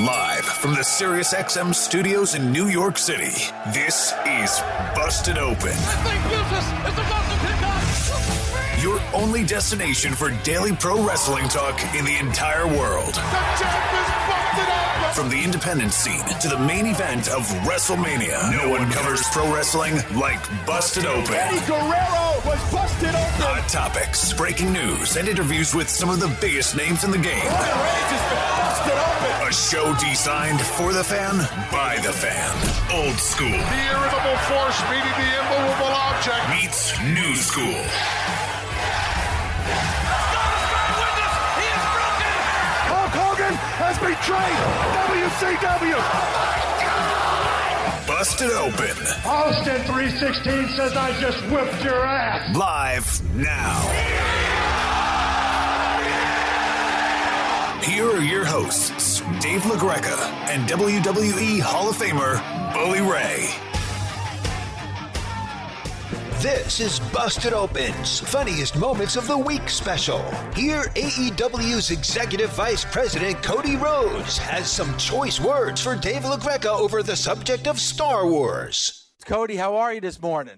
Live from the SiriusXM studios in New York City, this is Busted Open. Your only destination for daily pro wrestling talk in the entire world. From the independent scene to the main event of WrestleMania, no one covers pro wrestling like Busted Open. Eddie Guerrero was busted open. Hot topics, breaking news, and interviews with some of the biggest names in the game. Show designed for the fan, by the fan. Old school The irritable force meeting the immovable object. meets new school. He has broken! Hulk Hogan has betrayed WCW. Busted Open. Austin 316 says I just whipped your ass. Live now. Here are your hosts, Dave LaGreca and WWE Hall of Famer Bully Ray. This is Busted Open's Funniest Moments of the Week special. Here, AEW's Executive Vice President Cody Rhodes has some choice words for Dave LaGreca over the subject of Star Wars. Cody, how are you this morning?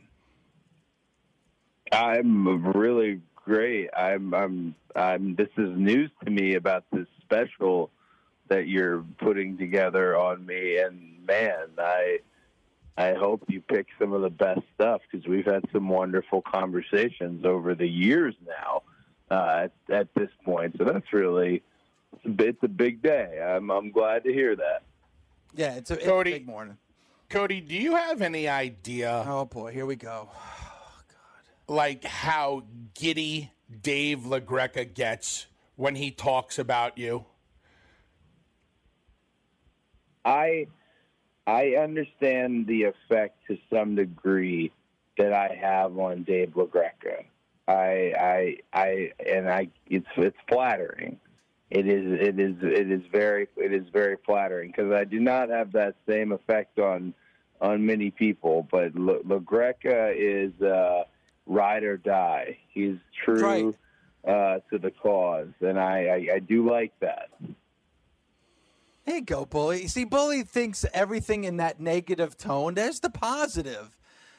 I'm really great. I'm I'm I'm this is news to me about this special that you're putting together on me and man, I I hope you pick some of the best stuff because we've had some wonderful conversations over the years now uh, at, at this point. So that's really it's a, bit- it's a big day. I'm I'm glad to hear that. Yeah, it's a, it's a big morning. Cody, do you have any idea Oh boy, here we go. like how giddy Dave LaGreca gets when he talks about you? I I understand the effect to some degree that I have on Dave LaGreca. I I I and I it's it's flattering. It is it is it is very it is very flattering because I do not have that same effect on on many people. But La- LaGreca is uh, ride or die. He's true uh, to the cause, and I, I I do like that. There you go, Bully. You See, Bully thinks everything in that negative tone. There's the positive.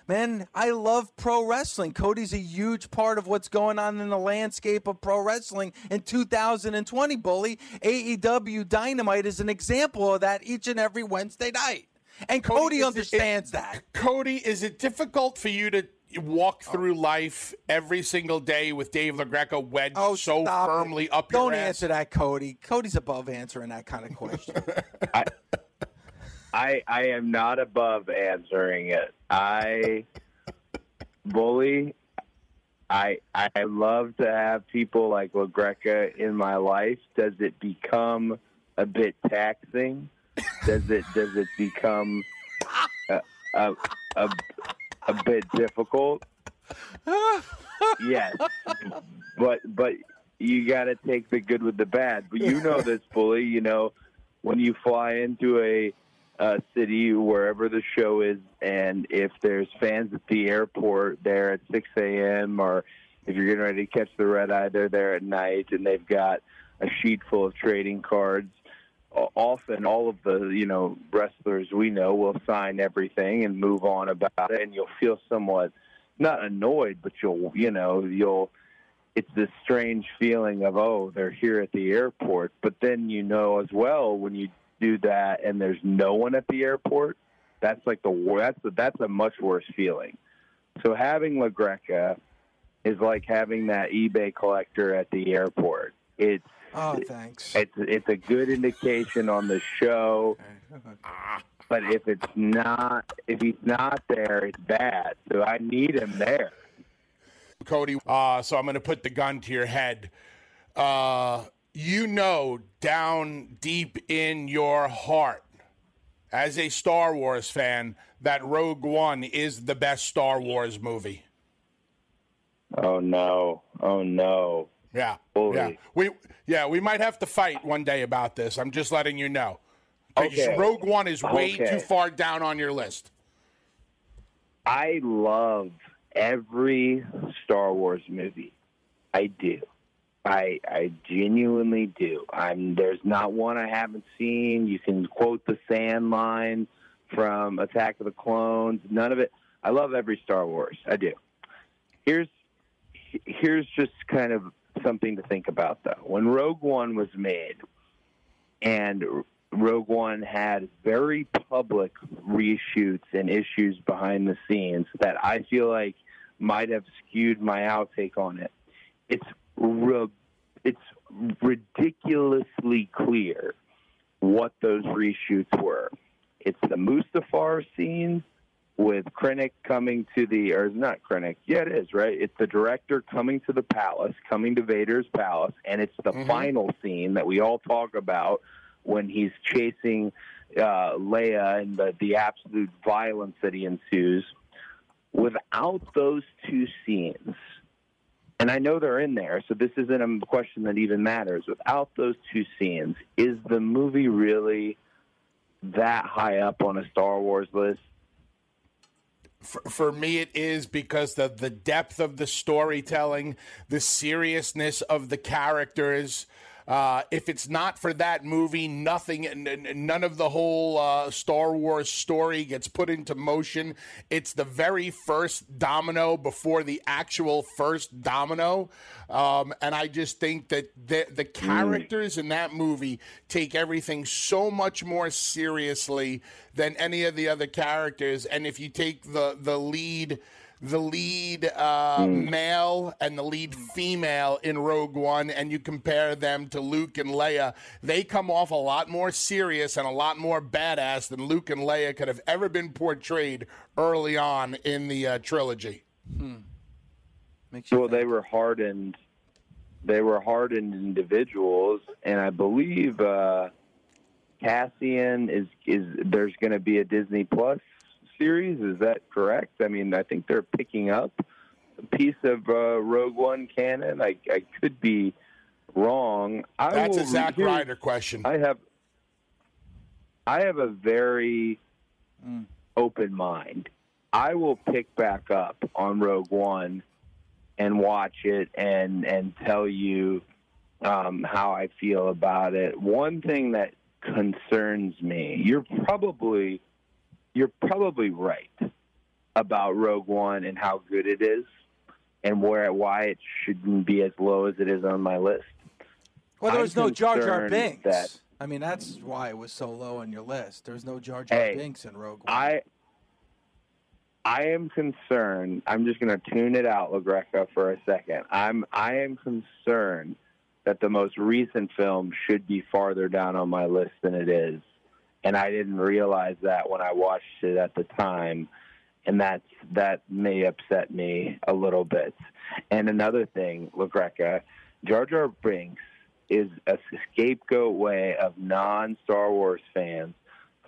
Man, I love pro wrestling. Cody's a huge part of what's going on in the landscape of pro wrestling in 2020, Bully. AEW Dynamite is an example of that each and every Wednesday night. And Cody, is it- understands that. Cody, is it difficult for you to walk oh. through life every single day with Dave LaGreca wedged Oh, so stop it. firmly up Don't your ass? answer that, Cody. Cody's above answering that kind of question. I I am not above answering it. I bully. I I love to have people like LaGreca in my life. Does it become a bit taxing? Does it does it become a a, a, a bit difficult? yes, but but you got to take the good with the bad. But you know this, bully. You know when you fly into a uh, city, wherever the show is, and if there's fans at the airport there at 6 a.m. or if you're getting ready to catch the red eye, they're there at night and they've got a sheet full of trading cards. Often, all of the you know wrestlers we know will sign everything and move on about it, and you'll feel somewhat not annoyed, but you'll you know you'll it's this strange feeling of oh they're here at the airport. But then you know as well when you do that and there's no one at the airport that's like the that's a, that's a much worse feeling. So having LaGreca is like having that eBay collector at the airport. It's oh, thanks. it's it's a good indication on the show but if it's not if he's not there it's bad so I need him there Cody. Uh, so I'm going to put the gun to your head. Uh, you know, down deep in your heart, as a Star Wars fan, that Rogue One is the best Star Wars movie. Oh no! Oh no! Yeah, yeah. We yeah we might have to fight one day about this. I'm just letting you know. Okay. Rogue One is way Okay. too far down on your list. I love every Star Wars movie. I do. I I genuinely do. I'm there's not one I haven't seen. You can quote the sand line from Attack of the Clones. None of it. I love every Star Wars. I do. Here's here's just kind of something to think about though. When Rogue One was made and Rogue One had very public reshoots and issues behind the scenes that I feel like might have skewed my outtake on it. It's it's ridiculously clear what those reshoots were. It's the Mustafar scene with Krennic coming to the, or is not Krennic, yeah, it is, right? It's the director coming to the palace, coming to Vader's palace, and it's the final scene that we all talk about when he's chasing uh, Leia and the, the absolute violence that he ensues. Without those two scenes, and I know they're in there, so this isn't a question that even matters. Without those two scenes, is the movie really that high up on a Star Wars list? For, for me, it is because the the depth of the storytelling, the seriousness of the characters. Uh, if it's not for that movie, nothing, n- n- none of the whole uh, Star Wars story gets put into motion. It's the very first domino before the actual first domino, um, and I just think that the the characters in that movie take everything so much more seriously than any of the other characters. And if you take the the lead the lead uh, male and the lead female in Rogue One, and you compare them to Luke and Leia, they come off a lot more serious and a lot more badass than Luke and Leia could have ever been portrayed early on in the uh, trilogy. Makes you Well, they were hardened. They were hardened individuals, and I believe uh, Cassian is is. There's going to be a Disney Plus series. Is that correct? I mean, I think they're picking up a piece of uh, Rogue One canon. I, I could be wrong. I That's will a Zack here- Ryder question. I have I have a very open mind. I will pick back up on Rogue One and watch it and and tell you um, how I feel about it. One thing that concerns me, you're probably you're probably right about Rogue One and how good it is and where why it shouldn't be as low as it is on my list. Well, there I'm was no Jar Jar Binks. that- I mean, that's why it was so low on your list. There was no Jar Jar Hey, Binks in Rogue One. I I am concerned. I'm just going to tune it out, LaGreca, for a second. I'm I am concerned that the most recent film should be farther down on my list than it is, and I didn't realize that when I watched it at the time, and that's that may upset me a little bit. And another thing, LaGreca, Jar Jar Binks is a scapegoat way of non Star Wars fans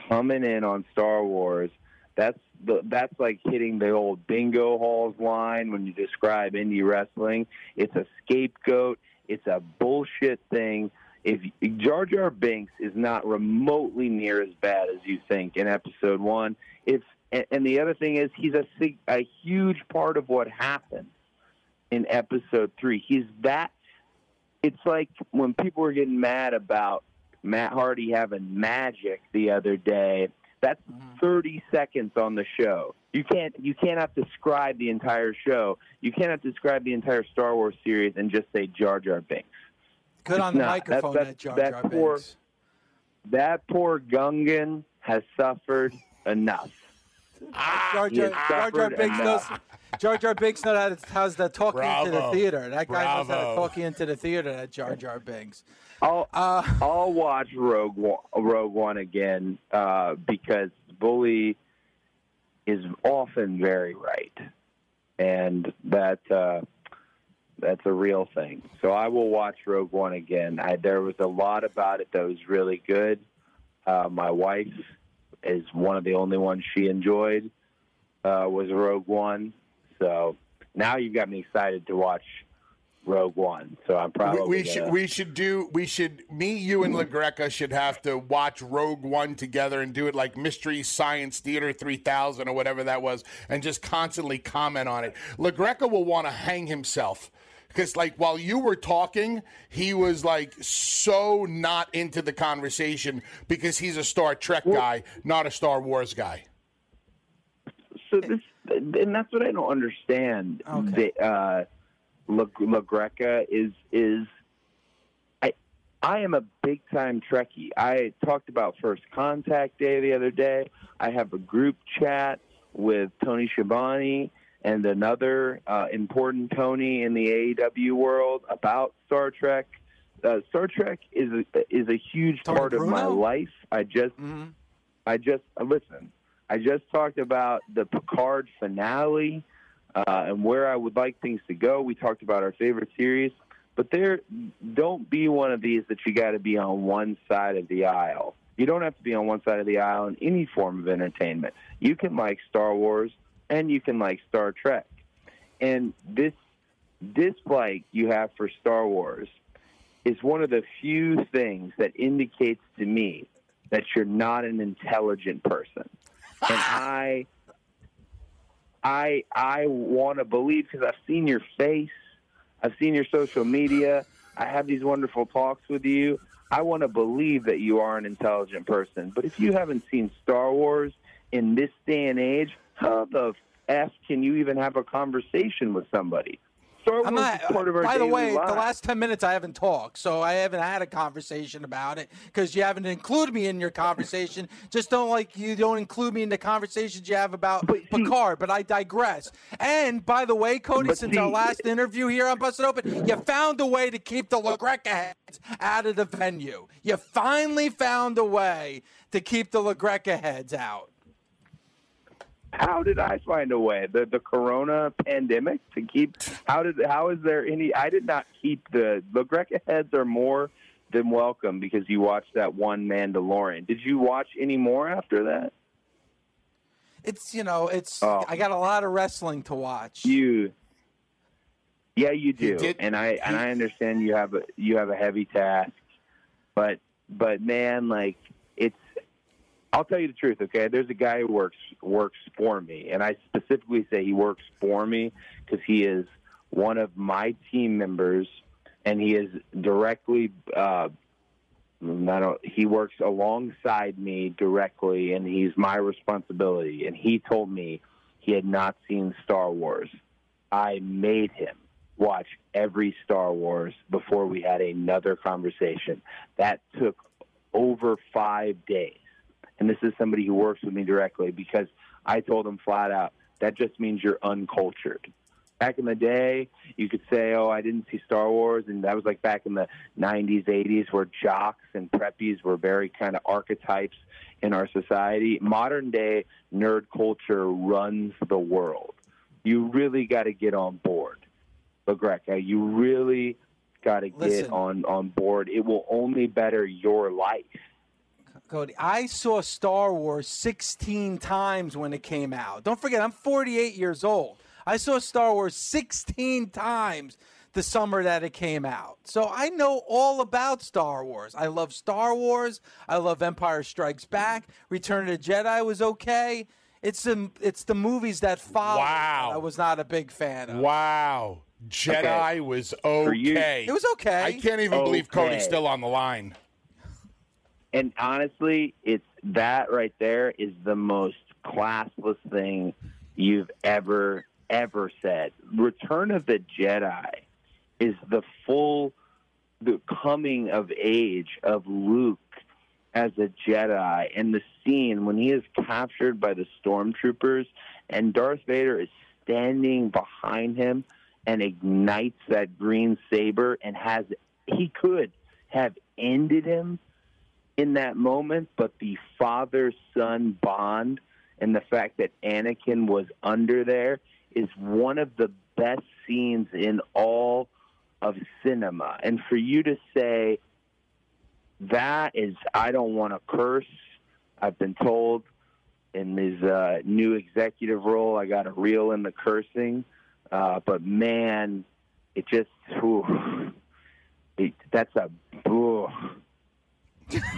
coming in on Star Wars. That's the, that's like hitting the old bingo halls line when you describe indie wrestling. It's a scapegoat. It's a bullshit thing. If Jar Jar Binks is not remotely near as bad as you think in episode one, it's and, the other thing is he's a a huge part of what happens in episode three. He's that. It's like when people were getting mad about Matt Hardy having magic the other day. That's mm-hmm. 30 seconds on the show. You can't you cannot describe the entire show. You cannot describe the entire Star Wars series and just say Jar Jar Binks. Good on the Nah, that- microphone, that- that, Jar that Jar poor- Binks. That poor Gungan has suffered enough. Jar he Jar, has Jar, Jar suffered Binks knows. enough. Jar Jar Binks knows how to, how's the talking into the theater. That guy knows how to Bravo. talk into the theater. That Jar Jar Binks. I'll Uh, I'll watch Rogue One, Rogue One again uh, because Bully is often very right, and that uh, that's a real thing. So I will watch Rogue One again. I, there was a lot about it that was really good. Uh, my wife is one of the only ones she enjoyed uh, was Rogue One. So now you've got me excited to watch Rogue One. So I'm probably we, we gonna- should we should do we should me you and LaGreca should have to watch Rogue One together and do it like Mystery Science Theater 3000 or whatever that was and just constantly comment on it. LaGreca will want to hang himself because like while you were talking, he was like so not into the conversation because he's a Star Trek guy, not a Star Wars guy. so this and that's what I don't understand. Okay. The, uh, La, La Greca is is I I am a big time Trekkie. I talked about First Contact Day the other day. I have a group chat with Tony Schiavone and another uh, important Tony in the AEW world about Star Trek. Uh, Star Trek is a, is a huge Tony part of my life. I just Mhm. I just uh, listen. I just talked about the Picard finale uh, and where I would like things to go. We talked about our favorite series, but there don't be one of these that you got to be on one side of the aisle. You don't have to be on one side of the aisle in any form of entertainment. You can like Star Wars and you can like Star Trek. And this dislike you have for Star Wars is one of the few things that indicates to me that you're not an intelligent person. And I I I want to believe because I've seen your face, I've seen your social media, I have these wonderful talks with you. I want to believe that you are an intelligent person. But if you haven't seen Star Wars in this day and age, how the f can you even have a conversation with somebody? Star Wars I'm not. part of our by the way, lives. the last ten minutes I haven't talked, so I haven't had a conversation about it because you haven't included me in your conversation. Just don't like you don't include me in the conversations you have about But see- Picard. But I digress. And by the way, Cody, since our last interview here on Busted Open, you found a way to keep the LaGreca heads out of the venue. You finally found a way to keep the LaGreca heads out. How did I find a way? The the Corona pandemic to keep. How did? How is there any? I did not keep the the Greca heads are more than welcome because you watched that one Mandalorian. Did you watch any more after that? It's you know, it's Oh. I got a lot of wrestling to watch. You. Yeah, you do, did- and I and I understand you have a you have a heavy task, but but man, like it's. I'll tell you the truth, okay? There's a guy who works works for me, and I specifically say he works for me because he is one of my team members, and he is directly. Uh, I don't, he works alongside me directly, and he's my responsibility. And he told me he had not seen Star Wars. I made him watch every Star Wars before we had another conversation. That took over five days. And this is somebody who works with me directly because I told him flat out that just means you're uncultured. Back in the day, you could say, "Oh, I didn't see Star Wars," and that was like back in the '90s, '80s, where jocks and preppies were very kind of archetypes in our society. Modern day nerd culture runs the world. You really got to get on board, LaGreca. You really got to get on on board. It will only better your life. Cody, I saw Star Wars 16 times when it came out. Don't forget, I'm 48 years old. I saw Star Wars 16 times the summer that it came out. So I know all about Star Wars. I love Star Wars. I love Empire Strikes Back. Return of the Jedi was okay. It's the it's the movies that follow. Wow. that I was not a big fan of. Wow. Jedi Okay. was okay. It was okay. I can't even believe Cody's still on the line. And honestly, it's that right there is the most classless thing you've ever ever said. Return of the Jedi is the full the coming of age of Luke as a Jedi and the scene when he is captured by the stormtroopers and Darth Vader is standing behind him and ignites that green saber and has he could have ended him in that moment, but the father son bond and the fact that Anakin was under there is one of the best scenes in all of cinema. And for you to say that is, I don't want to curse, I've been told in his uh, new executive role, I got to reel in the cursing. Uh, but man, it just whew, it, that's a ooh,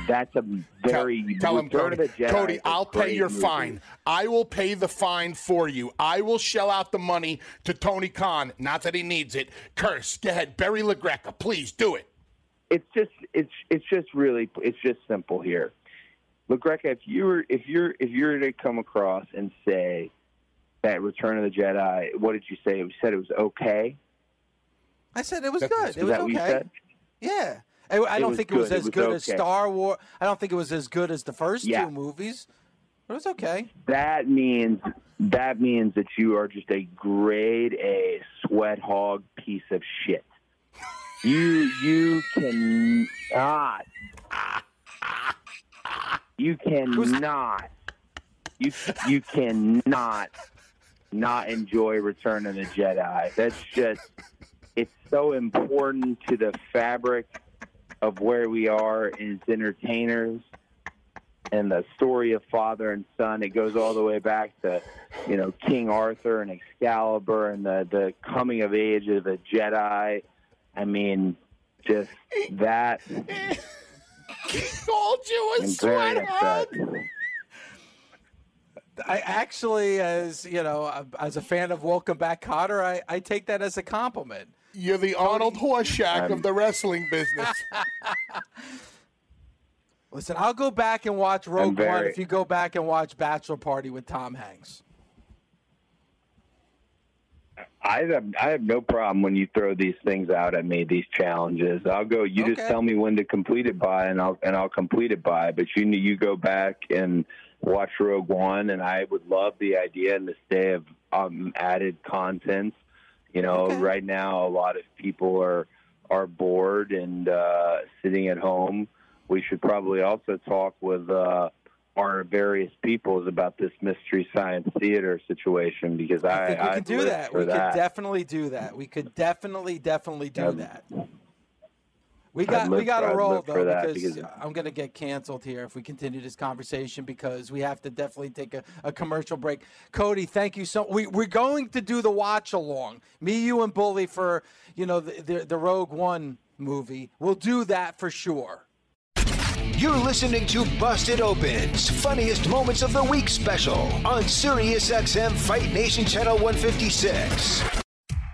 that's a very Tell him, Return of Cody. the Jedi Cody, is a I'll pay your movie. fine. I will pay the fine for you. I will shell out the money to Tony Khan. Not that he needs it. Curse. Go ahead. Barry LaGreca. Please do it. it's just it's it's just really it's just simple here. Look, Greca, if you were if you're if you're to come across and say that Return of the Jedi, what did you say? You said it was okay. I said it was That's- good. is It was that what you okay. said? Yeah. I, I don't think it was good. It as was good as. Star Wars. I don't think it was as good as the first Yeah. two movies. But it was okay. That means that means that you are just a grade A sweat hog piece of shit. You you cannot you cannot you you cannot not enjoy Return of the Jedi. That's just it's so important to the fabric of where we are as entertainers and the story of father and son. It goes all the way back to, you know, King Arthur and Excalibur and the, the coming of age of the Jedi. I mean, just that. He called you a I'm very sweat hog. upset. I actually, as you know, as a fan of Welcome Back, Kotter, I, I take that as a compliment. You're the Arnold Horshack of the wrestling business. Listen, I'll go back and watch Rogue One if you go back and watch Bachelor Party with Tom Hanks. I have I have no problem when you throw these things out at me, these challenges. I'll go. You Okay. just tell me when to complete it by, and I'll and I'll complete it by. But you you go back and watch Rogue One, and I would love the idea and this day of um, added content. You know, Okay. right now a lot of people are are bored and uh, sitting at home. We should probably also talk with uh, our various peoples about this mystery science theater situation because I I think we I'd could do that. We that. could definitely do that. We could definitely, definitely do Um, that. We I'd got we got to roll though because, because- I'm going to get canceled here if we continue this conversation because we have to definitely take a, a commercial break. Cody, thank you so. We we're going to do the watch along. Me, you, and Bully for you know the the, the Rogue One movie. We'll do that for sure. You're listening to Busted Opens, funniest moments of the week special on SiriusXM Fight Nation Channel 156.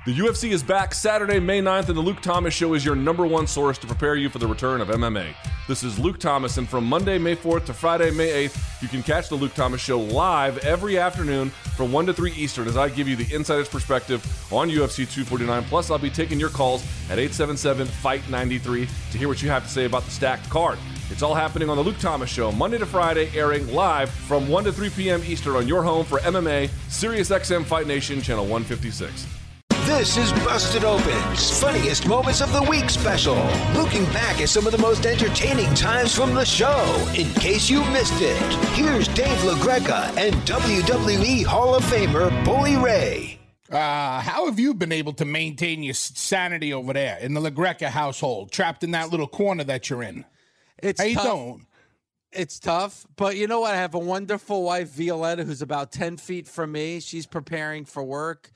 The UFC is back Saturday, May 9th, and the Luke Thomas Show is your number one source to prepare you for the return of MMA. This is Luke Thomas, and from Monday, May 4th to Friday, May 8th, you can catch the Luke Thomas Show live every afternoon from 1 to 3 Eastern as I give you the insider's perspective on UFC 249. Plus, I'll be taking your calls at 877 Fight 93 to hear what you have to say about the stacked card. It's all happening on the Luke Thomas Show, Monday to Friday, airing live from 1 to 3 p.m. Eastern on your home for MMA, SiriusXM Fight Nation, Channel 156. This is Busted Opens, funniest moments of the week special, looking back at some of the most entertaining times from the show. In case you missed it, here's Dave LaGreca and WWE Hall of Famer Bully Ray. Uh, how have you been able to maintain your sanity over there in the LaGreca household, trapped in that little corner that you're in? It's How you tough. doing? It's tough, but you know what? I have a wonderful wife, Violetta, who's about 10 feet from me. She's preparing for work.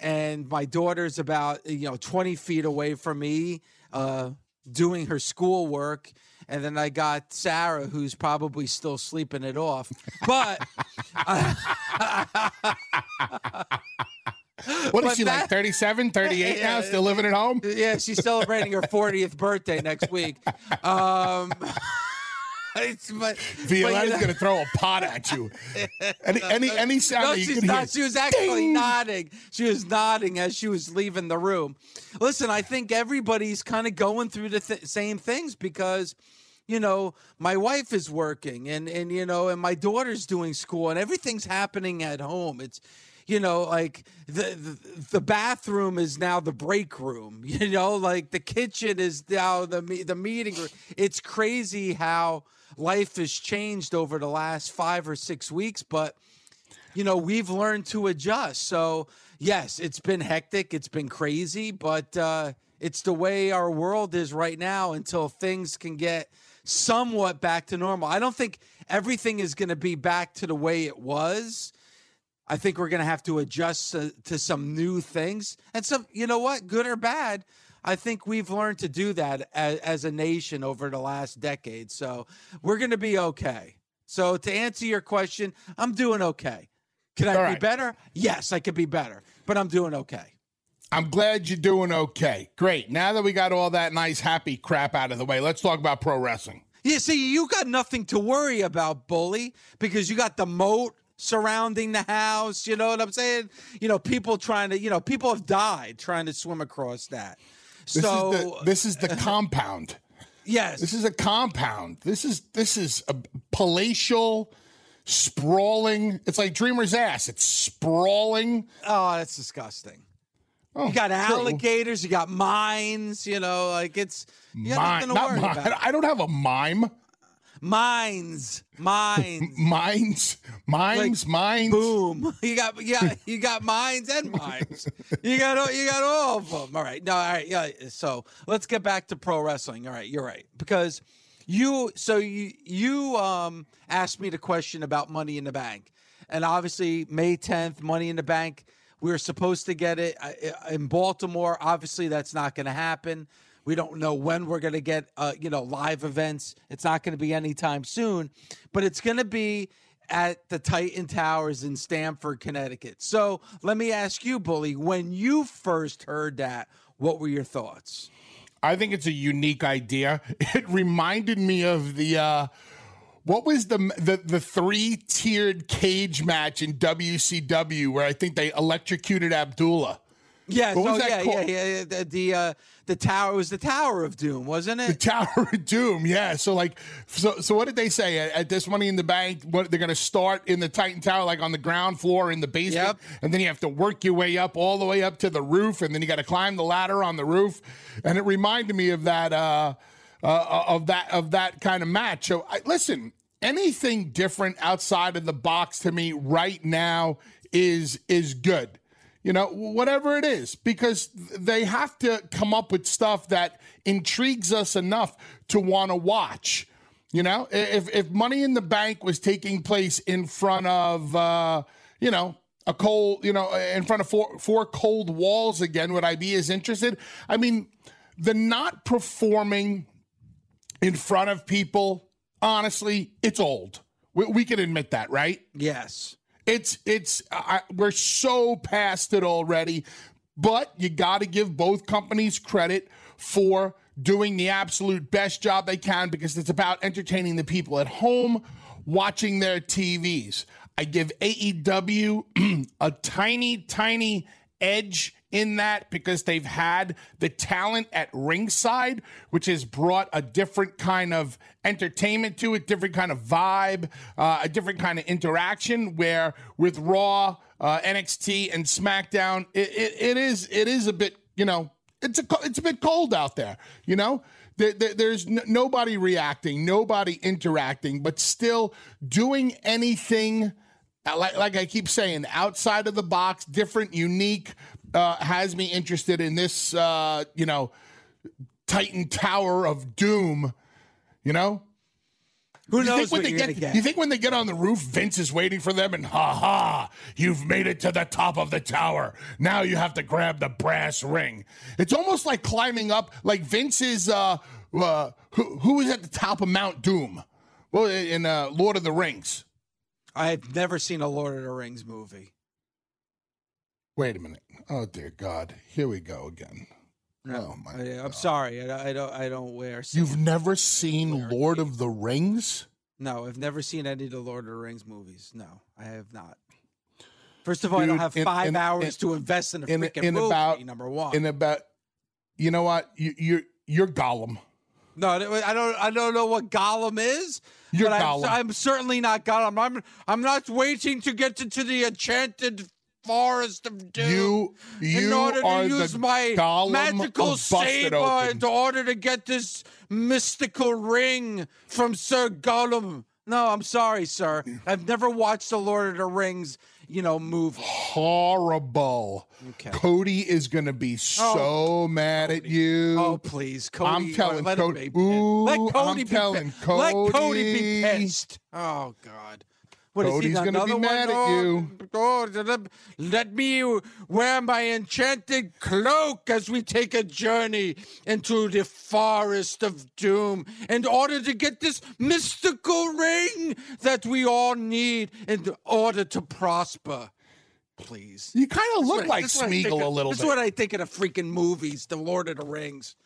And my daughter's about, you know, 20 feet away from me, uh, doing her schoolwork. And then I got Sarah, who's probably still sleeping it off. But What is But she like, that- 37, 38 now, still living at home? yeah, she's celebrating her 40th birthday next week. Um, it's, but, but, Violetta's going to throw a pot at you. Any, any, any sound No, that you she's can not. hear. She was actually Ding! nodding. She was nodding as she was leaving the room. Listen, I think everybody's kind of going through the th- same things because, you know, my wife is working and and you know, and my daughter's doing school and everything's happening at home. It's you know, like the, the the bathroom is now the break room. You know, like the kitchen is now the the meeting room. It's crazy how life has changed over the last five or six weeks, but you know, we've learned to adjust. So, yes, it's been hectic, it's been crazy, but uh, it's the way our world is right now until things can get somewhat back to normal. I don't think everything is going to be back to the way it was. I think we're going to have to adjust to, to some new things. And some, you know what, good or bad, I think we've learned to do that as, as a nation over the last decade. So we're going to be okay. So to answer your question, I'm doing okay. Can I All be right. better? Yes, I could be better, but I'm doing okay. I'm glad you're doing okay. Great. Now that we got all that nice, happy crap out of the way, let's talk about pro wrestling. Yeah, see, you got nothing to worry about, bully, because you got the moat surrounding the house. You know what I'm saying? You know, people trying to, you know, people have died trying to swim across that. This so is the this is the compound. yes, This is a compound. This is this is a palatial, sprawling. It's like Dreamer's ass. It's sprawling. oh, that's disgusting. Oh, You got true. alligators, you got mines, you know, like it's you Mine, not worry mine. I don't have a mime. Mines, mines. Mines, mimes, mines. Boom! You got you got you got mines and mines. You got all- you got all of them. All right. No. All right. Yeah. So let's get back to pro wrestling. All right. You're right because you. So you you um asked me the question about Money in the Bank, and obviously May 10th, Money in the Bank. We were supposed to get it in Baltimore. Obviously, that's not going to happen. We don't know when we're going to get, uh, you know, live events. It's not going to be anytime soon, but it's going to be at the Titan Towers in Stamford, Connecticut. So let me ask you, Bully, when you first heard that, what were your thoughts? I think it's a unique idea. It reminded me of the uh what was the the the three tiered cage match in WCW where I think they electrocuted Abdullah. Yes, What was that yeah, called? yeah, yeah, The the, uh, the tower it was the Tower of Doom, wasn't it? The? Tower of Doom, yeah. So like, so so what did they say at, at this Money in the Bank? What they're going to start in the Titan Tower, like on the ground floor in the basement, Yep. and then you have to work your way up all the way up to the roof, and then you got to climb the ladder on the roof. And it reminded me of that, uh, uh, of that, of that kind of match. So I, listen, anything different outside of the box to me right now is is good you know, whatever it is, because they have to come up with stuff that intrigues us enough to want to watch. You know, if if Money in the Bank was taking place in front of, uh, you know, a cold, you know, in front of four four cold walls again, would I be as interested? I mean, the not performing in front of people, honestly, it's old. We, we can admit that, right? Yes. It's it's I, we're so past it already, but you got to give both companies credit for doing the absolute best job they can because it's about entertaining the people at home watching their TVs. I give AEW a tiny tiny edge in that because they've had the talent at ringside, which has brought a different kind of entertainment to it, different kind of vibe, uh, a different kind of interaction. Where with Raw, uh, NXT, and SmackDown, it, it, it is it is a bit you know it's a it's a bit cold out there. You know, there, there- there's nobody reacting, nobody interacting, but still doing anything. like I keep saying, outside of the box, different, unique, uh, has me interested in this, uh, you know, Titan Tower of Doom. You know, Who you knows what they get, get? You think when they get on the roof, Vince is waiting for them, and ha ha, you've made it to the top of the tower. Now you have to grab the brass ring. It's almost like climbing up, like Vince's. uh, uh, who, who is at the top of Mount Doom? Well, in uh, Lord of the Rings. I've never seen a Lord of the Rings movie. Wait a minute. Oh dear God, here we go again. No, Oh, my I, am sorry. I, I don't. I don't wear. You've never seen Lord of the Rings? No, I've never seen any of the Lord of the Rings movies. No, I have not. First of all, I don't have in- five in- hours in- to invest in a in, freaking in movie. about number one. in about you know what you, you're you're Gollum. no, I don't. I don't know what Gollum is. You're but I'm, Gollum. I'm certainly not Gollum. I'm. I'm not waiting to get into the enchanted forest of doom. You in you order are to use the my Gollum magical saber in order to get this mystical ring from Sir Gollum. No, I'm sorry, sir. I've never watched The Lord of the Rings you know, movie. Horrible. Okay. Cody is going to be oh. so mad at you. Oh please, Cody! I'm telling let him Cody. be- Ooh, let Cody I'm be telling pi- Cody. Let Cody be pissed. Oh God. What is he, Cody's gonna be mad one? at you. Oh, let, let me wear my enchanted cloak as we take a journey into the forest of doom in order to get this mystical ring that we all need in order to prosper. Please. You kind of look That's like that's what I think Smeagol a little That's bit. This is what I think of the freaking movies, The Lord of the Rings.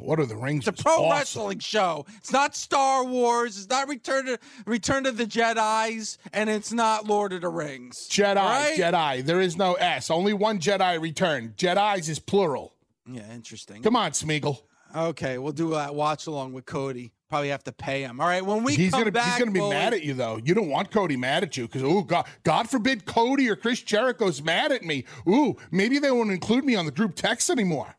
What are the rings? It's a pro wrestling show. It's not Star Wars. It's not Return to Return of the Jedi's, and it's not Lord of the Rings. Jedi, Right? Jedi. There is no S. Only one Jedi returned. Jedi's is plural. Yeah, interesting. Come on, Smeagol. Okay, we'll do that watch along with Cody. Probably have to pay him. All right, when we he's come gonna back, he's gonna be mad at you though. You don't want Cody mad at you because oh God, God forbid Cody or Chris Jericho's mad at me. Ooh, maybe they won't include me on the group text anymore.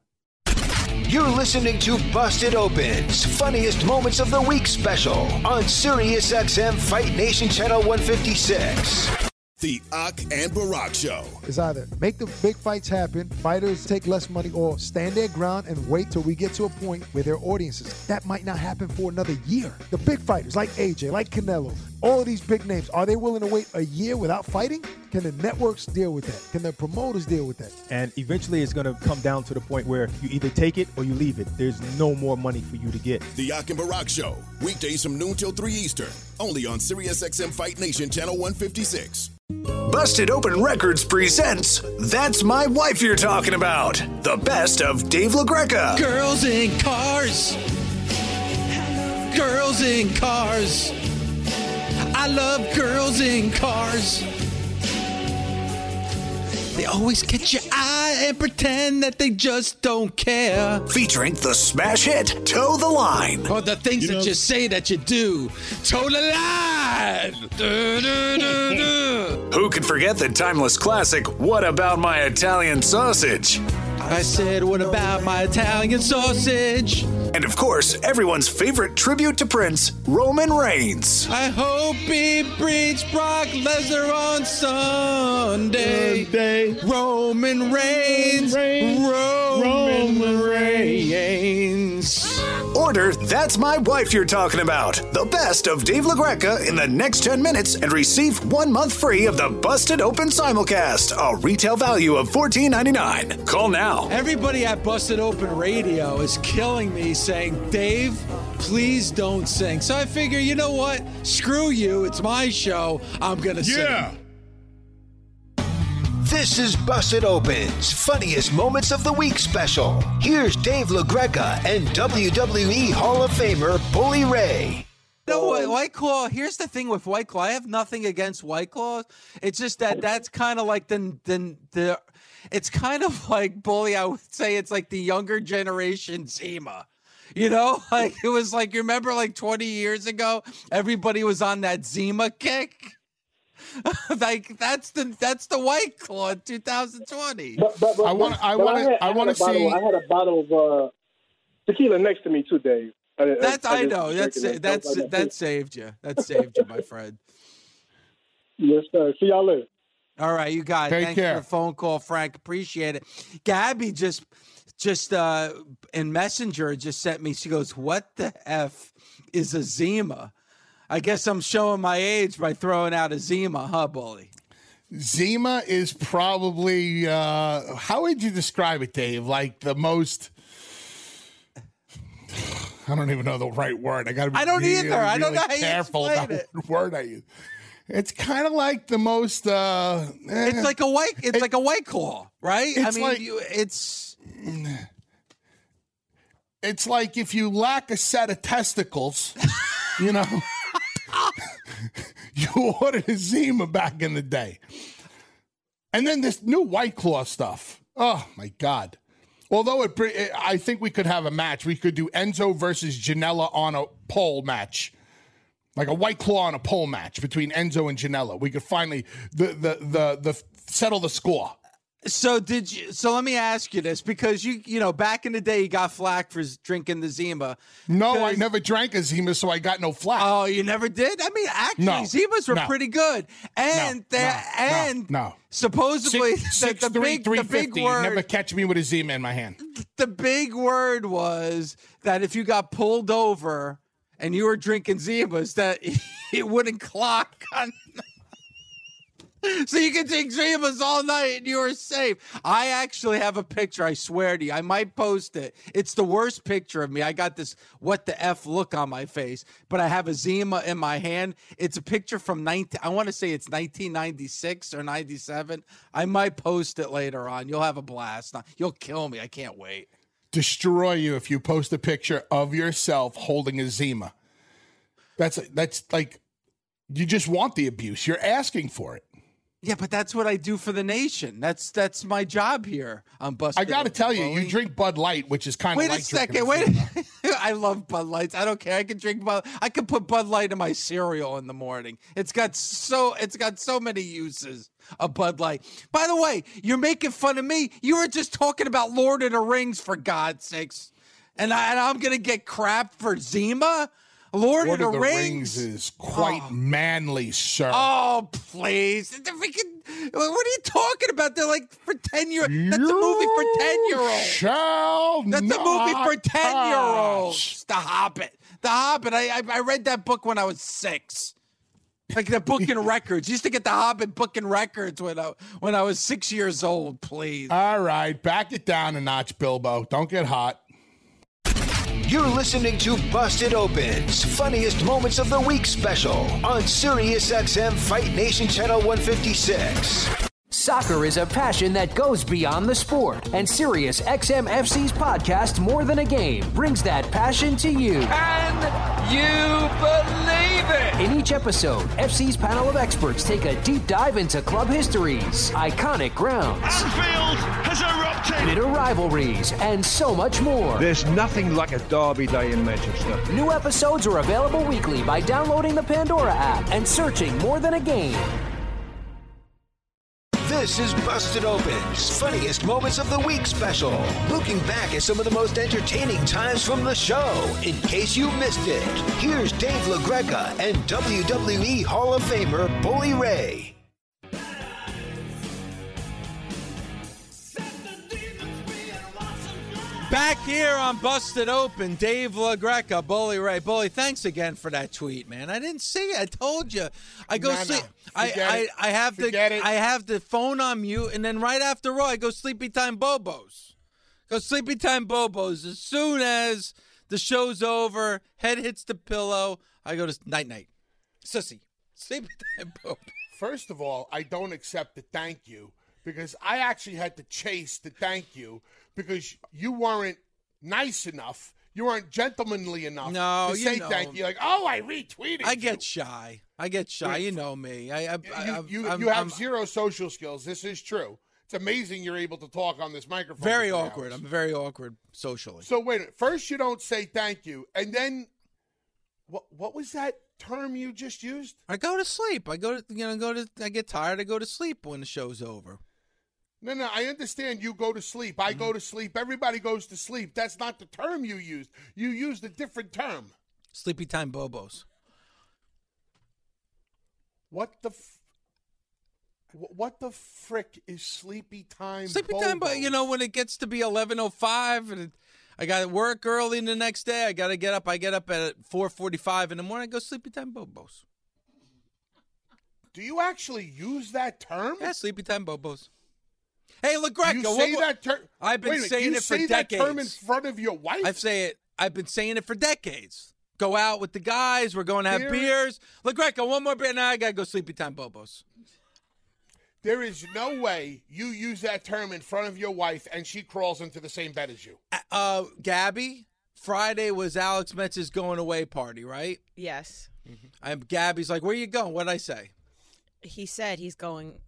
You're listening to Busted Opens, funniest moments of the week special on SiriusXM Fight Nation Channel 156. The Ak and Barak Show. is either make the big fights happen, fighters take less money, or stand their ground and wait till we get to a point where their audiences. That might not happen for another year. The big fighters like AJ, like Canelo, all of these big names, are they willing to wait a year without fighting? Can the networks deal with that? Can the promoters deal with that? And eventually it's going to come down to the point where you either take it or you leave it. There's no more money for you to get. The Ak and Barak Show. Weekdays from noon till 3 Eastern. Only on SiriusXM Fight Nation Channel 156. Busted Open Records presents That's My Wife You're Talking About. The best of Dave LaGreca. Girls in cars. Girls in cars. I love girls in cars. They always catch your eye and pretend that they just don't care. Featuring the smash hit Toe the Line. Or the things that you say that you do. Toe the line. Du, du, du, du. Who could forget the timeless classic What About My Italian Sausage? I said, what about my Italian sausage? And of course, everyone's favorite tribute to Prince, Roman Reigns. I hope he beats Brock Lesnar on Sunday. Roman Reigns. Roman Reigns. Order That's My Wife You're Talking About. The best of Dave LaGreca in the next 10 minutes and receive one month free of the Busted Open Simulcast, a retail value of $14.99. Call now. Everybody at Busted Open Radio is killing me saying, Dave, please don't sing. So I figure, you know what? Screw you. It's my show. I'm going to sing. This is Busted Opens, funniest moments of the week special. Here's Dave LaGreca and WWE Hall of Famer Bully Ray. No, White Claw. Here's the thing with White Claw. I have nothing against White Claw. It's just that that's kind of like the the the. It's kind of like bully. I would say it's like the younger generation Zima. You know, like it was like you remember like 20 years ago, everybody was on that Zima kick. like that's the that's the White Claw in 2020. But, but, but, I wanna- I wanna- had- I wanna a bottle- see- I had a bottle of uh, tequila next to me too, Dave. I, That's I just know. That's it. that's I was like, that saved you. That saved you, my friend. Yes, sir. See y'all later. All right, you got it. Take Thanks care. for the phone call, Frank. Appreciate it. Gabby just just uh in Messenger just sent me. She goes, "What the f is a Zima?" I guess I'm showing my age by throwing out a Zima, huh, bully? Zima is probably uh how would you describe it, Dave? Like the most I don't even know the right word. I gotta be I don't really, either. I don't know how you careful explain about it. word I use. It's kind of like the most uh eh, It's like a white. It's like a white claw, right? I mean, like- you, it's it's like if you lack a set of testicles, you know, you ordered a Zima back in the day. And then this new White Claw stuff. Oh my God. Although it, it, I think we could have a match. We could do Enzo versus Janela on a pole match. Like a White Claw on a pole match between Enzo and Janela. We could finally the the the, the settle the score. So did you? So let me ask you this, because you, you know, back in the day, you got flack for drinking the Zima. No, I never drank a Zima, so I got no flack. Oh, you never did? I mean, actually, No, Zimas were no. pretty good, and No, they no, and no, supposedly Six, the, six, the three, big the big word Never catch me with a Zima in my hand. the big word was that if you got pulled over and you were drinking Zimas, that it wouldn't clock on. so you can take Zimas all night and you are safe. I actually have a picture. I swear to you, I might post it. It's the worst picture of me. I got this what the f look on my face, but I have a Zima in my hand. It's a picture from 19. I want to say it's 1996 or 97. I might post it later on. You'll have a blast. You'll kill me. I can't wait. Destroy you if you post a picture of yourself holding a Zima. That's that's like you just want the abuse. You're asking for it. Yeah, but that's what I do for the nation. That's that's my job here. I'm busting. I got to tell you, you drink Bud Light, which is kind of Wait like a second. Wait. I love Bud Lights. I don't care. I can drink Bud. I can put Bud Light in my cereal in the morning. It's got so it's got so many uses. A Bud Light. By the way, you're making fun of me. You were just talking about Lord of the Rings for God's sakes, and, I, and I'm gonna get crap for Zima. Lord, Lord of of the, the Rings. Rings is oh. quite manly, sir. Oh, please. The freaking- what are you talking about? They're like for 10 year That's a movie for 10 year olds. Shall That's a movie for 10 year olds. The Hobbit. The Hobbit. I, I I read that book when I was six. Like the book and records. Used to get the Hobbit book and records when I when I was six years old, please. All right, back it down a notch, Bilbo. Don't get hot. You're listening to Busted Open's, funniest moments of the week special on SiriusXM Fight Nation Channel 156. Soccer is a passion that goes beyond the sport, and Sirius XM FC's podcast, More Than a Game, brings that passion to you. Can you believe it? In each episode, FC's panel of experts take a deep dive into club histories, iconic grounds, Anfield has erupted. bitter rivalries, and so much more. There's nothing like a derby day in Manchester. New episodes are available weekly by downloading the Pandora app and searching More Than a Game. This is Busted Open's, funniest moments of the week special. Looking back at some of the most entertaining times from the show, in case you missed it. Here's Dave LaGreca and WWE Hall of Famer Bully Ray. Back here on Busted Open, Dave LaGreca, Bully Ray. Bully, thanks again for that tweet, man. I didn't see it. I told you. I go No, no. I, I. I have Forget the it. I have the phone on mute, and then right after Raw, I go sleepy time Bobos. Go sleepy time Bobos. As soon as the show's over, head hits the pillow, I go to night night. Sissy. Sleepy time Bobos. First of all, I don't accept the thank you because I actually had to chase the thank you because you weren't nice enough. You weren't gentlemanly enough No, to you say know. thank you. Like, oh, I retweeted. I you. get shy. I get shy. You know me. I, I, I, you, you, you have I'm zero social skills. This is true. It's amazing you're able to talk on this microphone. very awkward. hours. I'm very awkward socially. So wait a minute. First, you don't say thank you, and then what? What was that term you just used? I go to sleep. I go to you know go to. I get tired. I go to sleep when the show's over. No, no, I understand you go to sleep. I Mm-hmm. go to sleep. Everybody goes to sleep. That's not the term you used. You used a different term. Sleepy time Bobos. What the f- what the frick is sleepy time? Sleepy time, but you know when it gets to be eleven oh five and I got to work early the next day. I got to get up. I get up at four forty five in the morning. I go sleepy time Bobos. Do you actually use that term? Yeah, sleepy time Bobos. Hey, LaGreca, you say what- that term. I've been Wait a minute, saying you it for say that term in front of your wife. I say it. I've been saying it for decades. Go out with the guys. We're going to have There- beers. LaGreca, one more beer. Now I got to go sleepy time Bobos. There is no way you use that term in front of your wife and she crawls into the same bed as you. Uh, Gabby, Friday was Alex Metz's going away party, right? Yes. I'm Gabby's like, where you going? What'd I say? He said he's going.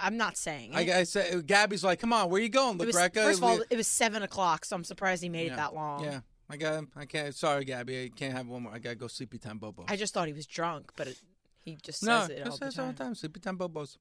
I'm not saying. I, it. I said, Gabby's like, come on, where you going, It was, LaGreca? first of all, it was seven o'clock, so I'm surprised he made Yeah. it that long. Yeah, I got. Him. I can't. Sorry, Gabby, I can't have one more. I gotta go sleepy time Bobo. I just thought he was drunk, but it, he just no, says it all just the says all time. the time. Sleepy time Bobos.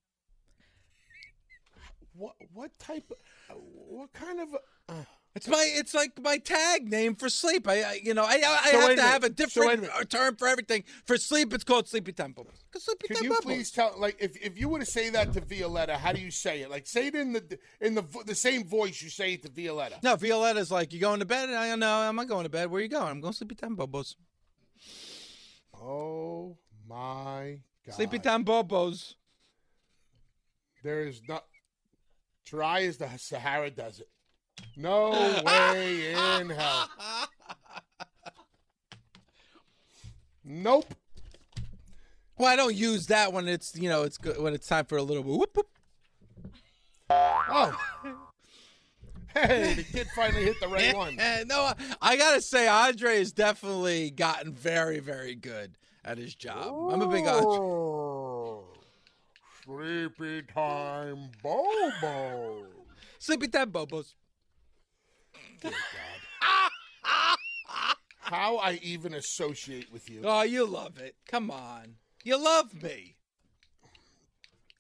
what what type? Of, what kind of? Uh, It's my it's like my tag name for sleep. I, I you know I I, I have to minute. have a So a different minute. term for everything. For sleep, it's called sleepy time bubbles. 'Cause sleepy Could time you bubbles. please tell, like, if, if you were to say that to Violetta, how do you say it? Like, say it in the in the the same voice you say it to Violetta. No, Violetta's like, you going to bed? I no, I'm not going to bed. Where you going? I'm going to sleepy time bubbles. Oh my god! Sleepy time bubbles. There is not dry as the Sahara Desert. No way in hell. Nope. Well, I don't use that when it's you know it's good when it's time for a little whoop whoop. Oh. Hey, the kid finally hit the right one. no, I gotta say, Andre has definitely gotten very, very good at his job. I'm a big Andre. Oh, sleepy time Bobo. Sleepy time bobos. How I even associate with you. Oh, you love it. Come on. You love me.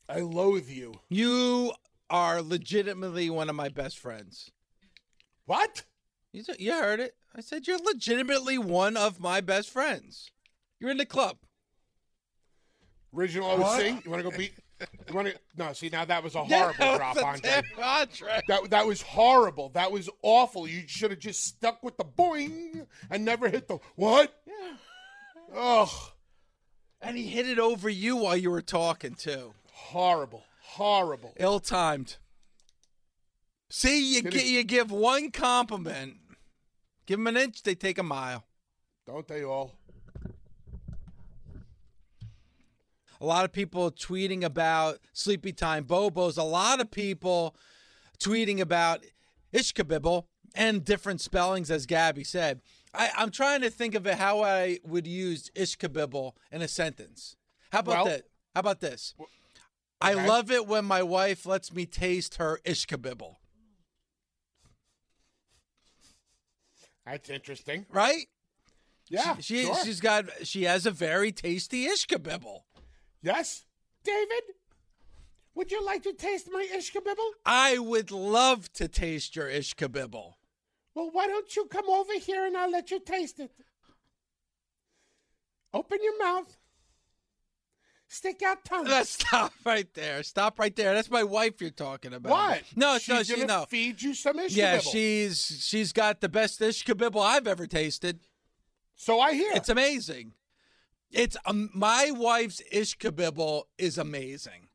I loathe you. You are legitimately one of my best friends. What? You, t- you heard it. I said you're legitimately one of my best friends. You're in the club. Original OC. What? You want to go beat? You want to? No. See, now that was a horrible that drop, a Andre. Andre. That that was horrible. That was awful. You should have just stuck with the boing and never hit the what? Yeah. Ugh. And he hit it over you while you were talking too. Horrible. Horrible. Ill timed. See, you gi- you give one compliment, give them an inch, they take a mile. Don't they all? A lot of people tweeting about sleepy time bobos. A lot of people tweeting about ishkabibble and different spellings, as Gabby said. I, I'm trying to think of it how I would use ishkabibble in a sentence. How about Well- that? How about this? I okay. love it when my wife lets me taste her ishkabibble. That's interesting. Right? Yeah. She sure. she's got she has a very tasty ishkabibble. Yes. David, would you like to taste my ishkabibble? I would love to taste your ishkabibble. Well, why don't you come over here and I'll let you taste it? Open your mouth. Stick out tongue. Let's stop right there. Stop right there. That's my wife you're talking about. What? No, She's no, she no. feed you some ishkabibble. Yeah, she's she's got the best ishkabibble I've ever tasted. So I hear. It's amazing. It's um, my wife's ishkabibble is amazing.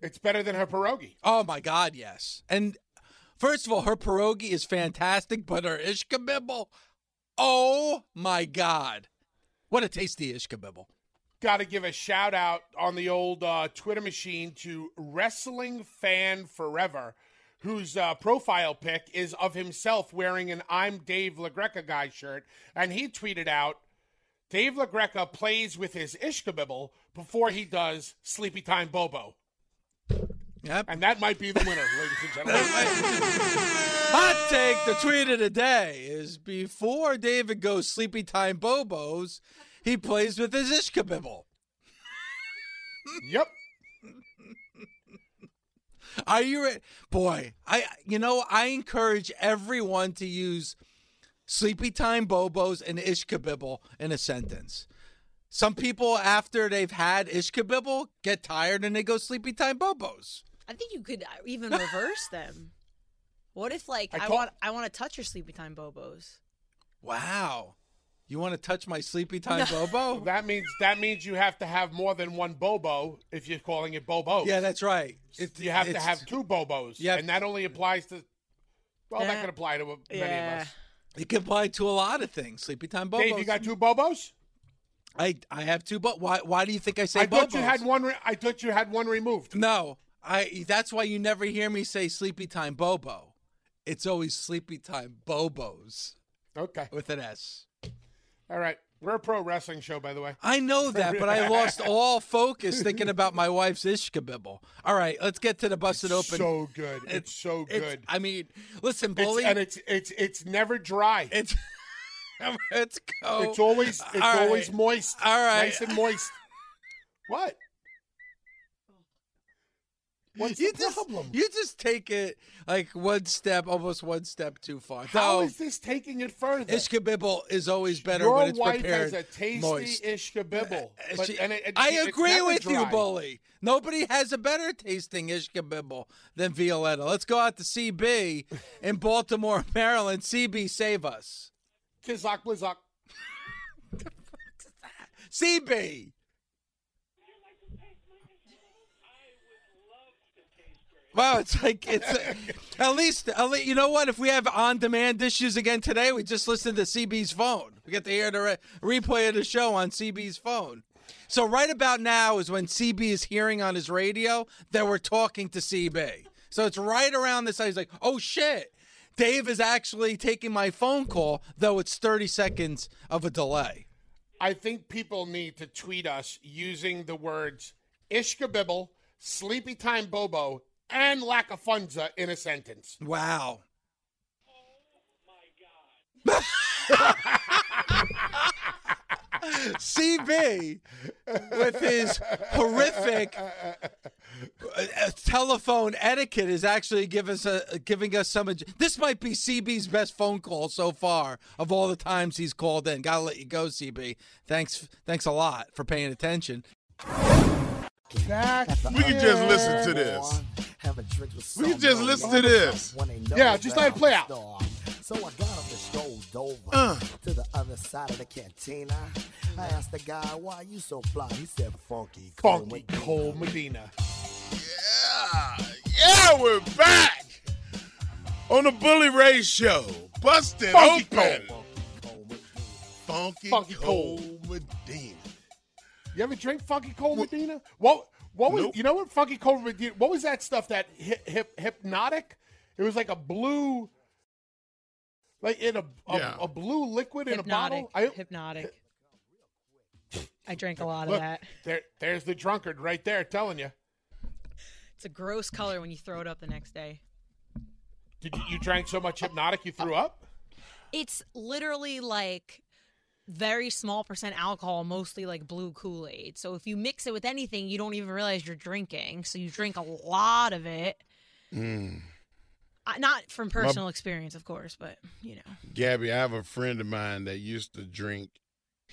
It's better than her pierogi. Oh my god, yes. And first of all, her pierogi is fantastic, but her ishkabibble, oh my god, what a tasty ishkabibble! Got to give a shout out on the old uh, Twitter machine to Wrestling Fan Forever, whose uh, profile pic is of himself wearing an I'm Dave LaGreca guy shirt. And he tweeted out Dave LaGreca plays with his Ishkabibble before he does Sleepy Time Bobo. Yep. And that might be the winner, ladies and gentlemen. Hot take, the tweet of the day is before David goes sleepy time bobos, he plays with his ishkabibble. yep. Are you ready? Boy, I you know, I encourage everyone to use sleepy time bobos and ishkabibble in a sentence. Some people after they've had ishkabibble get tired and they go sleepy time bobos. I think you could uh, even reverse them. What if, like, I I, told- want I want to touch your sleepy time bobos? Wow. You want to touch my sleepy time bobo? That means that means you have to have more than one Bobo if you're calling it Bobo. Yeah, that's right. It- you have to have two Bobos. Yep. and that only applies to. Well, that Yeah. could apply to many Yeah. of us. It can apply to a lot of things. Sleepy time bobos. Dave, you got two Bobos? I I have two, but why why do you think I say I thought you had one. Re- I thought you had one removed. No, I. That's why you never hear me say sleepy time bobo. It's always sleepy time bobos. Okay, with an S. All right, we're a pro wrestling show, by the way. I know that, but I lost all focus thinking about my wife's ishkabibble. All right, let's get to the busted open. So good. It's, so it's- good. I mean, listen, It's- bully. and it's it's it's never dry. It's let's go. It's always it's All right. always moist. All right. nice and moist. What? What's you the just, problem? You just take it like one step, almost one step too far. How Though, is this taking it further? Ishkabibble is always better Your when it's wife prepared has a tasty moist. ishkabibble. Uh, But, she- and it, it- I agree with you. Bully. Nobody has a better tasting ishkabibble than Violetta. Let's go out to CB in Baltimore, Maryland. CB, save us. Kizak blizak. CB. Wow, it's like it's uh, at least at least you know what? If we have on-demand issues again today, we just listen to CB's phone. We get to hear the re- replay of the show on CB's phone. So right about now is when CB is hearing on his radio that we're talking to CB. So it's right around this. He's like, "Oh shit, Dave is actually taking my phone call, though it's 30 seconds of a delay." I think people need to tweet us using the words ishkabibble, sleepy time bobo, and lackafunza in a sentence. Wow. Oh my God. CB with his horrific uh, telephone etiquette is actually give us a, giving us some. This might be CB's best phone call so far of all the times he's called in. Gotta let you go, CB. Thanks, thanks a lot for paying attention. Back We can just listen to this. We can just listen to this. Yeah, just let it play out. So I got him to strolled over Uh. to the other side of the cantina. I asked the guy, why you so fly? He said, funky Cole Funky Cold Medina. Yeah, yeah, we're back on the Bully Ray Show. Busted Funky open. Cole. Funky, Funky Cole Cole. Medina. You ever drink Funky Cold Medina? What? What was? Nope. You know what Funky Cold Medina? What was that stuff? That hip, hip, Hpnotiq? It was like a blue, like in a a, Yeah. a blue liquid in a bottle. I, Hpnotiq. I drank a lot of look, that. there, there's the drunkard right there telling you. It's a gross color when you throw it up the next day. Did you, you drank so much Hpnotiq you threw up? It's literally like very small percent alcohol, mostly like blue Kool Aid. So if you mix it with anything, you don't even realize you're drinking. So you drink a lot of it. Mm. Uh, Not from personal experience, of course, but you know. Gabby, I have a friend of mine that used to drink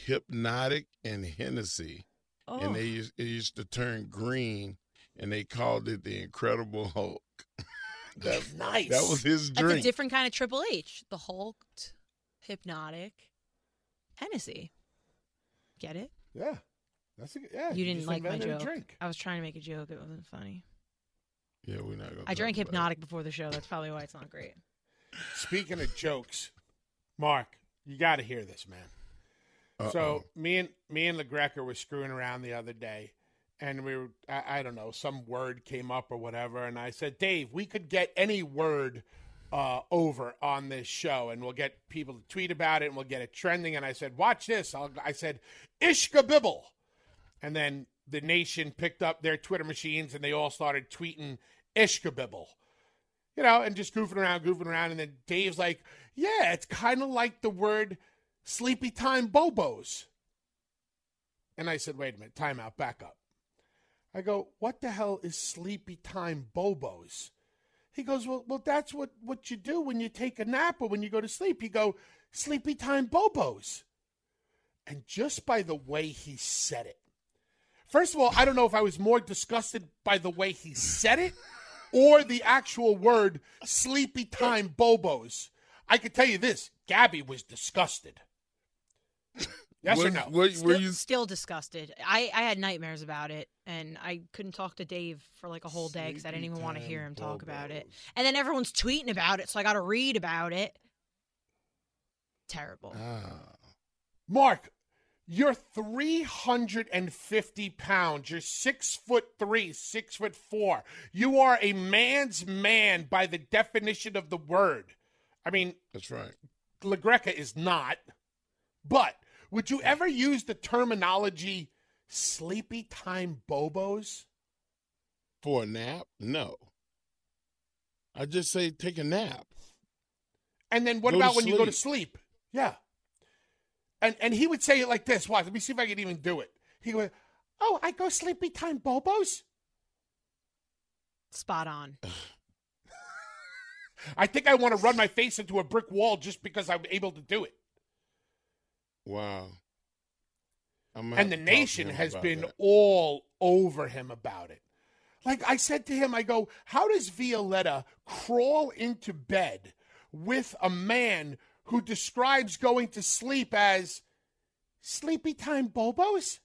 Hpnotiq and Hennessy, Oh. and they used, it used to turn green, and they called it the Incredible Hulk. that, Nice. That was his That's drink. a different kind of Triple H. The Hulked, Hpnotiq, Hennessy. Get it? Yeah, that's a, yeah. you didn't just like my invented a joke. drink. I was trying to make a joke. It wasn't funny. yeah, we're not gonna. I drank talk it. Hpnotiq before the show. That's probably why it's not great. Speaking of jokes, Mark, you got to hear this, man. So me and me and LaGreca were screwing around the other day, and we were I, I don't know some word came up or whatever, and I said, Dave, we could get any word uh, over on this show, and we'll get people to tweet about it, and we'll get it trending. And I said, watch this. I'll, I said, Ishkabibble, and then the nation picked up their Twitter machines, and they all started tweeting Ishkabibble you know, and just goofing around, goofing around. And then Dave's like, yeah, it's kind of like the word sleepy time bobos. And I said, wait a minute, time out, back up. I go, what the hell is sleepy time bobos? He goes, well, well, that's what, what you do when you take a nap or when you go to sleep. You go, sleepy time bobos. And just by the way he said it, first of all, I don't know if I was more disgusted by the way he said it or the actual word sleepy time bobos. I can tell you this Gabby was disgusted. Yes or What- no? what- were Still, you? still disgusted. I, I had nightmares about it, and I couldn't talk to Dave for like a whole day because I didn't even want to hear him talk about it. And then everyone's tweeting about it, so I got to read about it. Terrible. Ah. Mark, you're 350 pounds. You're six foot three, six foot four. You are a man's man by the definition of the word. I mean, That's right. LaGreca is not. But would you ever use the terminology sleepy time bobos? For a nap? No. I just say take a nap. And then what Go about when you go to sleep. sleep? Yeah. And and he would say it like this. Watch, let me see if I can even do it. He would, oh, I go sleepy time bobos. Spot on. I think I want to run my face into a brick wall just because I'm able to do it. Wow. And the have to talk to nation has been that. all over him about it. Like I said to him, I go, How does Violetta crawl into bed with a man who describes going to sleep as sleepy time bobos?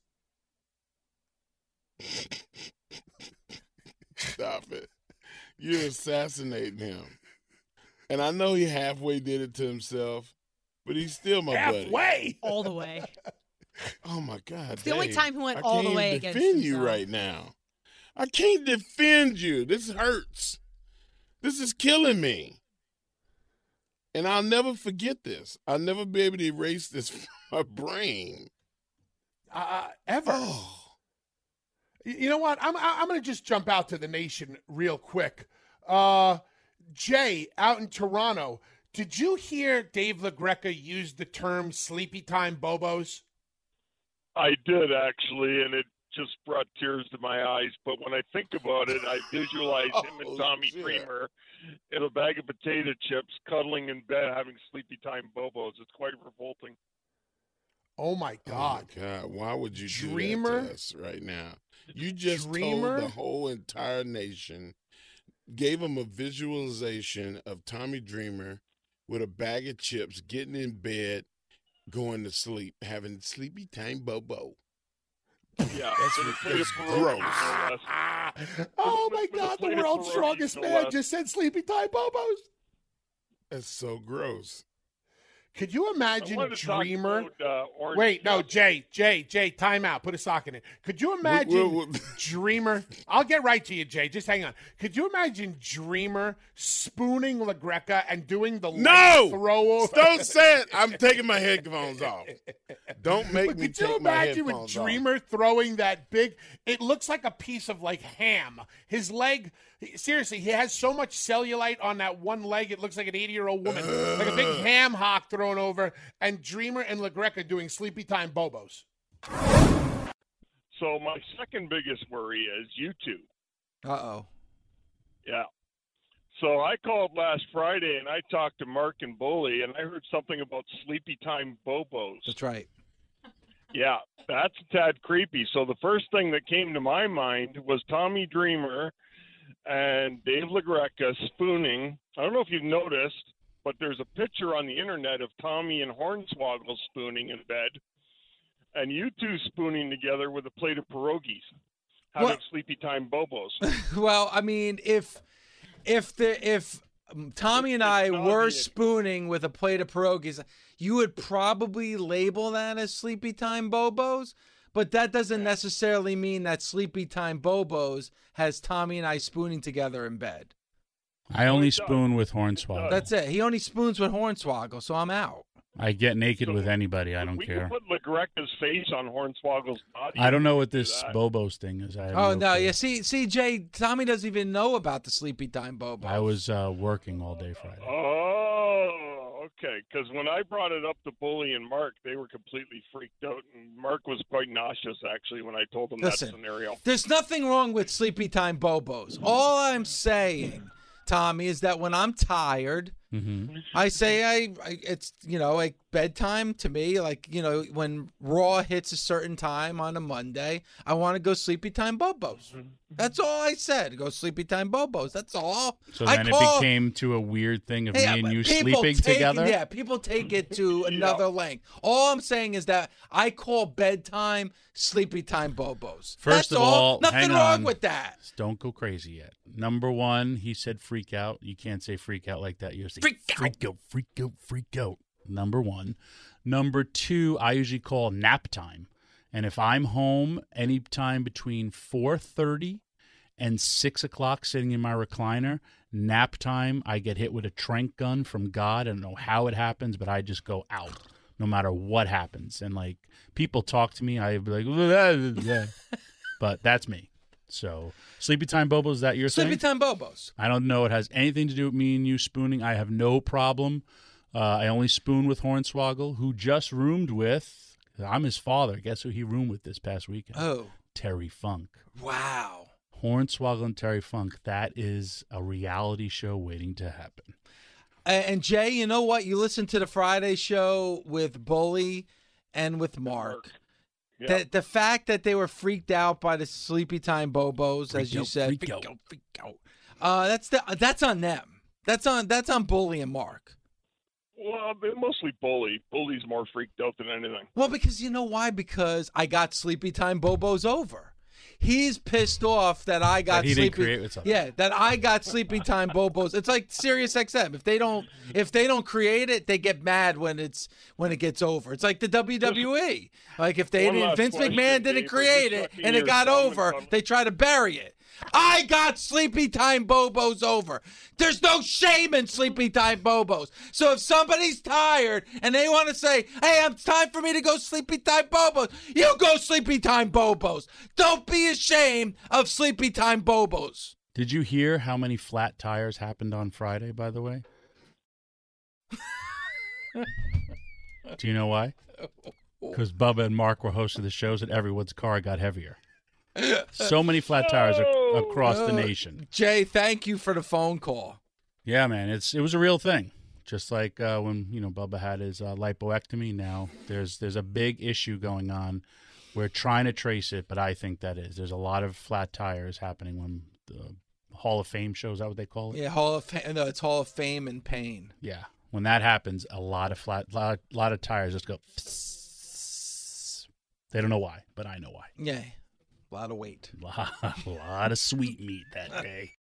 Stop it. You're assassinating him. And I know he halfway did it to himself, but he's still my buddy. Halfway? All the way. Oh my God. It's the only time he went I all the can't way even against defend you himself. right now. I can't defend you. This hurts. This is killing me. And I'll never forget this. I'll never be able to erase this from my brain. uh, ever. Oh. You know what? I'm I'm going to just jump out to the nation real quick. Uh, Jay, out in Toronto, did you hear Dave LaGreca use the term "sleepy time bobos"? I did actually, and it just brought tears to my eyes. But when I think about it, I visualize him and Oh, Tommy shit. Dreamer in a bag of potato chips, cuddling in bed, having sleepy time bobos. It's quite revolting. Oh my God! Oh my God, why would you do Dreamer? that to us right now? You just Dreamer? told the whole entire nation, gave them a visualization of Tommy Dreamer with a bag of chips, getting in bed, going to sleep, having sleepy time bobo. Yeah, That's, with a plate of that's gross. no. Oh my God! The world's strongest man just said "sleepy time bobos." That's so gross. Could you imagine wanted to talk Dreamer? about, uh, Wait, no, Jay, Jay, Jay, time out. Put a sock in it. Could you imagine Dreamer? I'll get right to you, Jay. Just hang on. Could you imagine Dreamer spooning LaGreca and doing the No! throw over? Don't say it. I'm taking my headphones off. Don't make But me could you take my imagine with headphones off. Dreamer throwing that big? It looks like a piece of like ham. His leg, seriously, he has so much cellulite on that one leg. It looks like an eighty-year-old woman, like a big ham hock thrown over. And Dreamer and LaGreca doing sleepy time bobos. So my second biggest worry is you two. Uh oh. Yeah. So I called last Friday and I talked to Mark and Bully and I heard something about sleepy time bobos. That's right. Yeah, that's a tad creepy. So the first thing that came to my mind was Tommy Dreamer and Dave LaGreca spooning. I don't know if you've noticed, but there's a picture on the internet of Tommy and Hornswoggle spooning in bed, and you two spooning together with a plate of pierogies, having What? sleepy time bobos. well, I mean, if if the if Tommy and I were spooning with a plate of pierogies, you would probably label that as sleepy time bobos. But that doesn't necessarily mean that sleepy time bobos has Tommy and I spooning together in bed. I only spoon with Hornswoggle. That's it. He only spoons with Hornswoggle, so I'm out. I get naked with anybody. I don't we care. can put LaGreca's face on Hornswoggle's body. I don't know what this that. Bobos thing is. I have Oh no no, yeah. See, see, Jay, Tommy doesn't even know about the sleepy time bobo. I was uh, working all day Friday. Oh, okay. Because when I brought it up to Bully and Mark, they were completely freaked out, and Mark was quite nauseous actually when I told him Listen, that scenario. There's nothing wrong with sleepy time bobos. All I'm saying, Tommy, is that when I'm tired, Mm-hmm. I say I, I it's you know like bedtime to me like you know when Raw hits a certain time on a Monday I want to go sleepy time bobos. Mm-hmm. That's all I said. Go sleepy time bobos. That's all. So I then call- it became to a weird thing of Yeah, me and you sleeping take- together. Yeah, people take it to another length. All I'm saying is that I call bedtime sleepy time bobos. First That's of all. all, nothing hang wrong on. with that. Don't go crazy yet. Number one, he said freak out. You can't say freak out like that. You say Freak out. freak out, freak out, freak out. Number one. Number two, I usually call nap time. And if I'm home anytime between four thirty and six o'clock sitting in my recliner, nap time, I get hit with a trank gun from God. I don't know how it happens, but I just go out no matter what happens. And like people talk to me, I be like, but that's me. So sleepy time Bobos, is that your Sleepy thing? time bobos. I don't know. It has anything to do with me and you spooning. I have no problem. Uh, I only spoon with Hornswoggle, who just roomed with. I'm his father. Guess who he roomed with this past weekend? Oh. Terry Funk. Wow. Hornswoggle and Terry Funk, that is a reality show waiting to happen. And, and Jay, you know what? You listen to the Friday show with Bully and with Mark. Yeah. The, the fact that they were freaked out by the sleepy time bobos, as Freaked you out, said, freaked freak out. out, freak out. Uh, that's the, that's on them. That's on that's on Bully and Mark. Well, they're mostly bully. Bully's more freaked out than anything. Well, because you know why? Because I got sleepy time bobos over. He's pissed off that I got That he didn't sleepy. create what's up. yeah, that I got sleepy time bobos. It's like Sirius XM. If they don't, if they don't create it, they get mad when it's when it gets over. It's like the WWE. Like if they One didn't, Vince McMahon didn't Dave. Are you create it and it got over, they try to bury it. I got sleepy time bobos over. There's no shame in sleepy time bobos. So if somebody's tired and they want to say, "Hey, it's time for me to go sleepy time bobos," you go sleepy time bobos. Don't be ashamed of sleepy time bobos. Did you hear how many flat tires happened on Friday, by the way? Do you know why? Because Bubba and Mark were hosting the shows and everyone's car got heavier. So many flat tires ac- across the Uh, nation. Jay, thank you for the phone call. Yeah, man, it's it was a real thing. Just like uh, when you know Bubba had his uh, lipoectomy. Now there's there's a big issue going on. We're trying to trace it, but I think that is there's a lot of flat tires happening when the Hall of Fame shows. Is that what they call it? Yeah, Hall of Fame. No, it's Hall of Fame and pain. Yeah. When that happens, a lot of flat, lot, lot of tires just go. They don't know why, but I know why. Yeah, a lot of weight. a lot of sweet meat that day.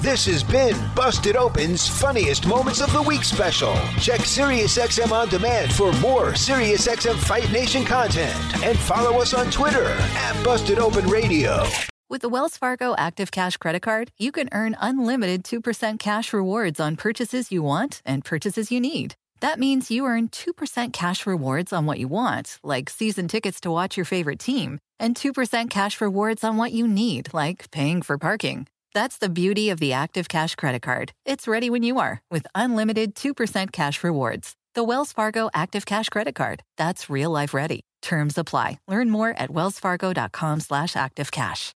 This has been Busted Open's funniest moments of the week special. Check SiriusXM on demand for more SiriusXM Fight Nation content and follow us on Twitter at Busted Open Radio. With the Wells Fargo Active Cash Credit Card, you can earn unlimited 2% cash rewards on purchases you want and purchases you need. That means you earn 2% cash rewards on what you want, like season tickets to watch your favorite team, and 2% cash rewards on what you need, like paying for parking. That's the beauty of the Active Cash Credit Card. It's ready when you are with unlimited 2% cash rewards. The Wells Fargo Active Cash Credit Card. That's real life ready. Terms apply. Learn more at wellsfargo.com slash activecash.